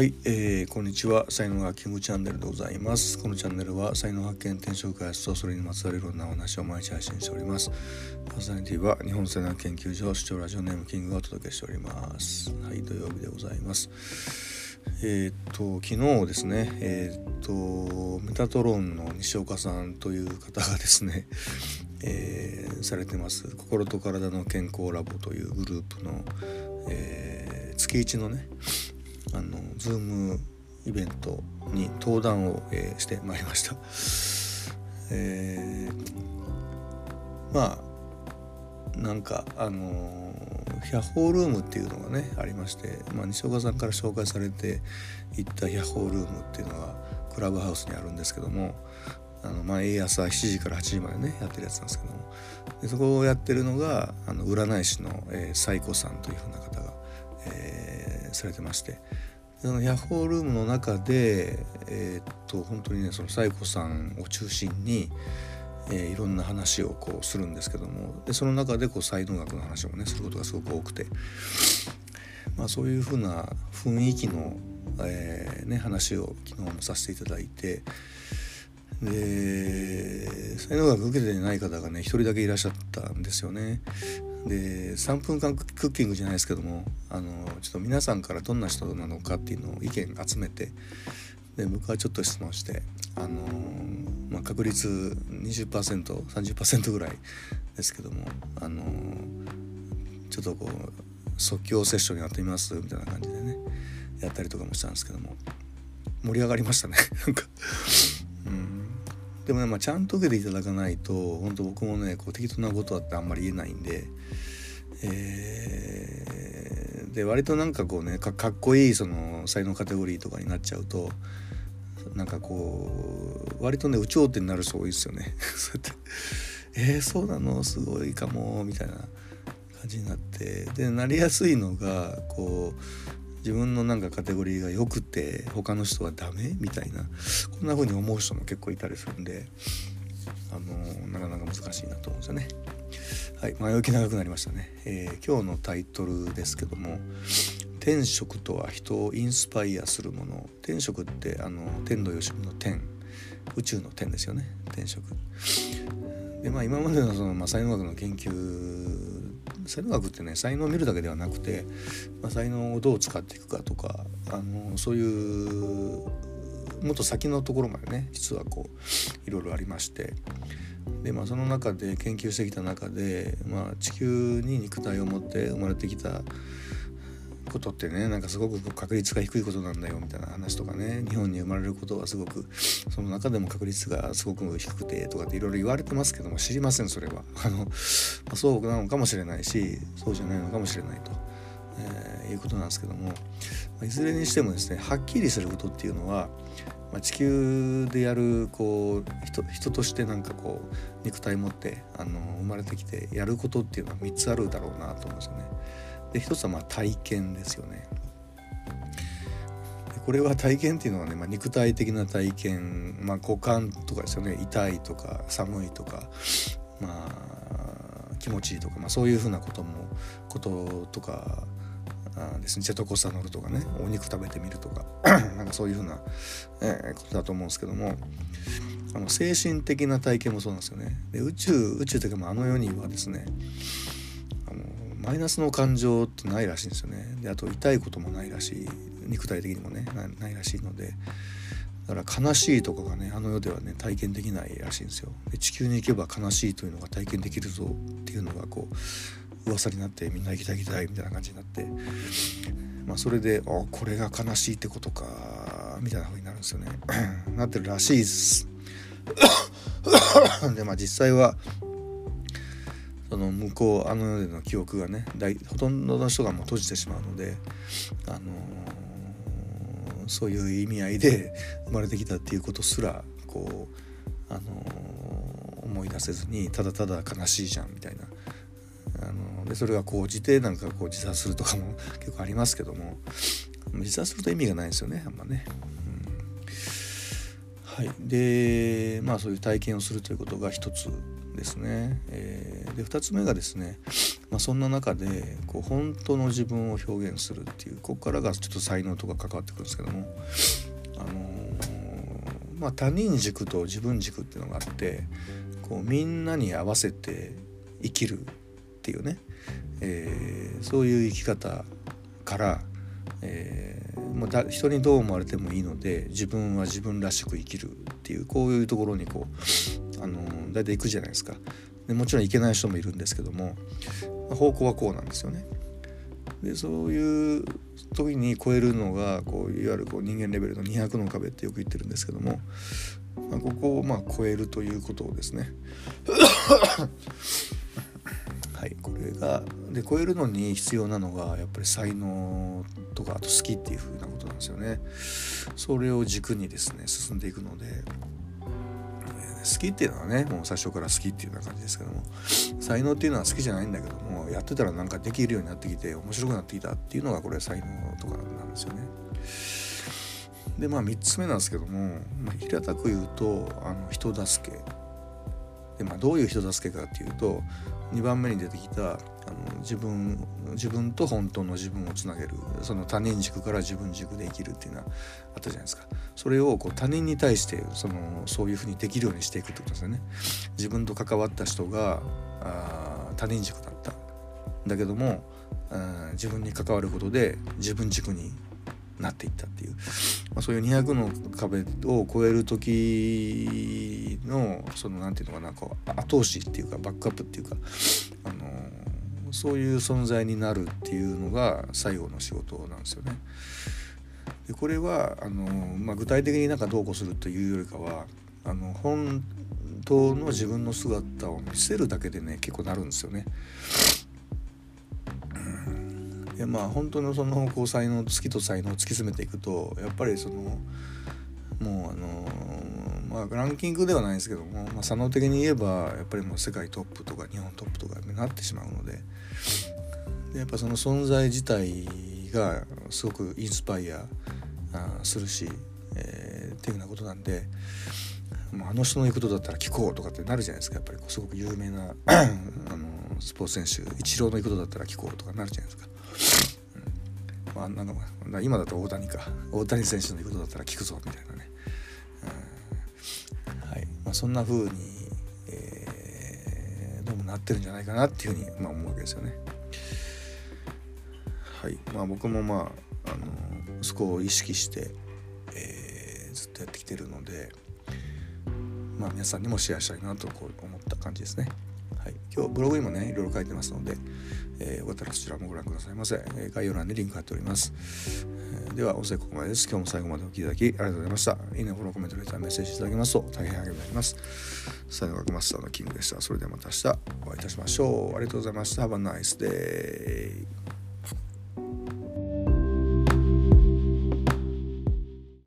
はい、えー、こんにちは。才能がキングチャンネルでございます。このチャンネルは才能発見転職開発とそれにまつわるいろんなお話を毎日配信しております。パーソナリティは日本才能研究所視聴ラジオネームキングがお届けしております。はい土曜日でございます。えっ、と昨日ですねえっ、とメタトロンの西岡さんという方がですねえー、されてます。心と体の健康ラボというグループの、えー、月一のねあのズームイベントに登壇を、えー、してまいりました。えー、まあなんかあのヒャホールームっていうのがねありまして、まあ、西岡さんから紹介されて行ったヒャホールームっていうのがクラブハウスにあるんですけどもあの毎朝7時から8時までねやってるやつなんですけどもでそこをやってるのがあの占い師の、えー、サイコさんというふうな方が、えされてまして。そのヤッホールームの中で、えー、っと本当にねそのサイコさんを中心に、えー、いろんな話をこうするんですけども。でその中でこう才能学の話もねすることがすごく多くて、まあ、そういうふうな雰囲気の、えーね、話を昨日もさせていただいて。で才能学受けてない方がね一人だけいらっしゃったんですよね。で3分間クッキングじゃないですけどもあのちょっと皆さんからどんな人なのかっていうのを意見集めてで僕はちょっと質問してあの、まあ、確率 20%30% ぐらいですけどもあのちょっとこう即興セッションやってみますみたいな感じでねやったりとかもしたんですけども盛り上がりましたねなんか。でもね、まあ、ちゃんと受けていただかないと本当僕もねこう適当なことだってあんまり言えないんで。えー、で割となんかこうねかっこいいその才能カテゴリーとかになっちゃうとなんかこう割とね有頂天になる人多いですよね。そうやって「えー、そうなの？すごいかも」みたいな感じになって。でなりやすいのがこう自分のなんかカテゴリーが良くて他の人はダメ？みたいな。こんな風に思う人も結構いたりするんであのなかなか難しいなと思うんですよね。はい、前置き長くなりましたね、えー、今日のタイトルですけども「天職とは人をインスパイアするもの」天職ってあの天童よしみの天。宇宙の天ですよね。天職。でまあ今までのその、まあ、才能学の研究才能学ってね才能を見るだけではなくて、まあ、才能をどう使っていくかとかあのそういうもっと先のところまでね実はこういろいろありまして。で、まあ、その中で研究してきた中で、まあ、地球に肉体を持って生まれてきたことってねなんかすごく確率が低いことなんだよみたいな話とかね日本に生まれることはすごくその中でも確率がすごく低くてとかっていろいろ言われてますけども知りませんそれはあの、まあ、そうなのかもしれないしそうじゃないのかもしれないと、えー、いうことなんですけども、ま、いずれにしてもですねはっきりすることっていうのはまあ、地球でやるこう人人としてなんかこう肉体持ってあの生まれてきてやることっていうのは3つあるだろうなと思うんですよね。で一つはま体験ですよね。これは体験っていうのはね、まあ、肉体的な体験、まあ、股間とかですよね痛いとか寒いとか、まあ、気持ちいいとか、まあ、そういうふうなこともこととかあですねジェットコースター乗るとかねお肉食べてみるとか なんかそういうふうな、えー、ことだと思うんですけどもあの精神的な体験もそうなんですよね。で宇宙宇宙というかあの世にはですねマイナスの感情ってないらしいんですよね。であと痛いこともないらしい。肉体的にもねないらしいので。だから悲しいとかがねあの世ではね体験できないらしいんですよ。で地球に行けば悲しいというのが体験できるぞっていうのがこう噂になってみんな行きたい行きたいみたいな感じになって。まあそれであこれが悲しいってことかみたいな風になるんですよね。なってるらしいです。でまあ実際はの向こうあの世での記憶がね大ほとんどの人がもう閉じてしまうので、あのー、そういう意味合いで 生まれてきたっていうことすらこう、あのー、思い出せずにただただ悲しいじゃんみたいな。あのでそれがこうじてなんかこう自殺するとかも結構ありますけども自殺すると意味がないですよねあんまね。はい、でまあそういう体験をするということが一つですね。えー、で2つ目がですね、まあ、そんな中でこう本当の自分を表現するっていうここからがちょっと才能とか関わってくるんですけども、あのー、まあ、他人軸と自分軸っていうのがあってこうみんなに合わせて生きるっていうね、えー、そういう生き方から、えー、もうだ人にどう思われてもいいので自分は自分らしく生きるっていうこういうところにこうあの大体行くじゃないですかでもちろん行けない人もいるんですけども方向はこうなんですよね。でそういう時に超えるのがこういわゆるこう人間レベルの200の壁ってよく言ってるんですけども、まあ、ここをまあ超えるということをですねがで超えるのに必要なのがやっぱり才能とかあと好きっていう風なことなんですよね。それを軸にですね進んでいくので。好きっていうのはねもう最初から好きっていうような感じですけども才能っていうのは好きじゃないんだけどもやってたらなんかできるようになってきて面白くなってきたっていうのがこれ才能とかなんですよね。でまあ3つ目なんですけども、まあ、平たく言うとあの人助け。で、まあ、どういう人助けかっていうと2番目に出てきたあの自分自分と本当の自分をつなげるその他人軸から自分軸で生きるっていうのはあったじゃないですか。それをこう他人に対してそのそういうふうにできるようにしていくってことですよね。自分と関わった人があ他人軸だった。だけども自分に関わることで自分軸になっていったっていう、まあ、そういう200の壁を超える時のその何て言うのかなこう後押しっていうかバックアップっていうか、あのー、そういう存在になるっていうのが最後の仕事なんですよね。でこれはあのー、まあ、具体的になんかどうこうするというよりかはあの本当の自分の姿を見せるだけでね結構なるんですよね。でまあ本当のそのこう才能好きと才能を突き詰めていくとやっぱりそのもうあのまあランキングではないですけども、まあ、差能的に言えばやっぱりもう世界トップとか日本トップとかになってしまうのででやっぱその存在自体がすごくインスパイアするし、えー、っていうようなことなんで。あの人の言うことだったら聞こうとかってなるじゃないですかやっぱりすごく有名な あのスポーツ選手イチローの言うことだったら聞こうとかなるじゃないですか。うん、まあ、なんか今だと大谷か。大谷選手の言うことだったら聞くぞみたいなね、うん。はい。まあ、そんな風に、えー、どうもなってるんじゃないかなっていうふうに、まあ、思うわけですよね。はい。まあ、僕もまあ、あのそこを意識して、えー、ずっとやってきてるので、まあ、皆さんにもシェアしたいなとこう思った感じですね。はい、今日ブログにもねいろいろ書いてますので、えー、よかったらそちらもご覧くださいませ、えー、概要欄にリンク貼っております、えー、では音声ここまでです。今日も最後までお聴きいただきありがとうございました。いいねフォローコメントレターメッセージいただけますと大変励みになります。最後はマスターのキングでした。それではまた明日お会いいたしましょう。ありがとうございました。Have a nice day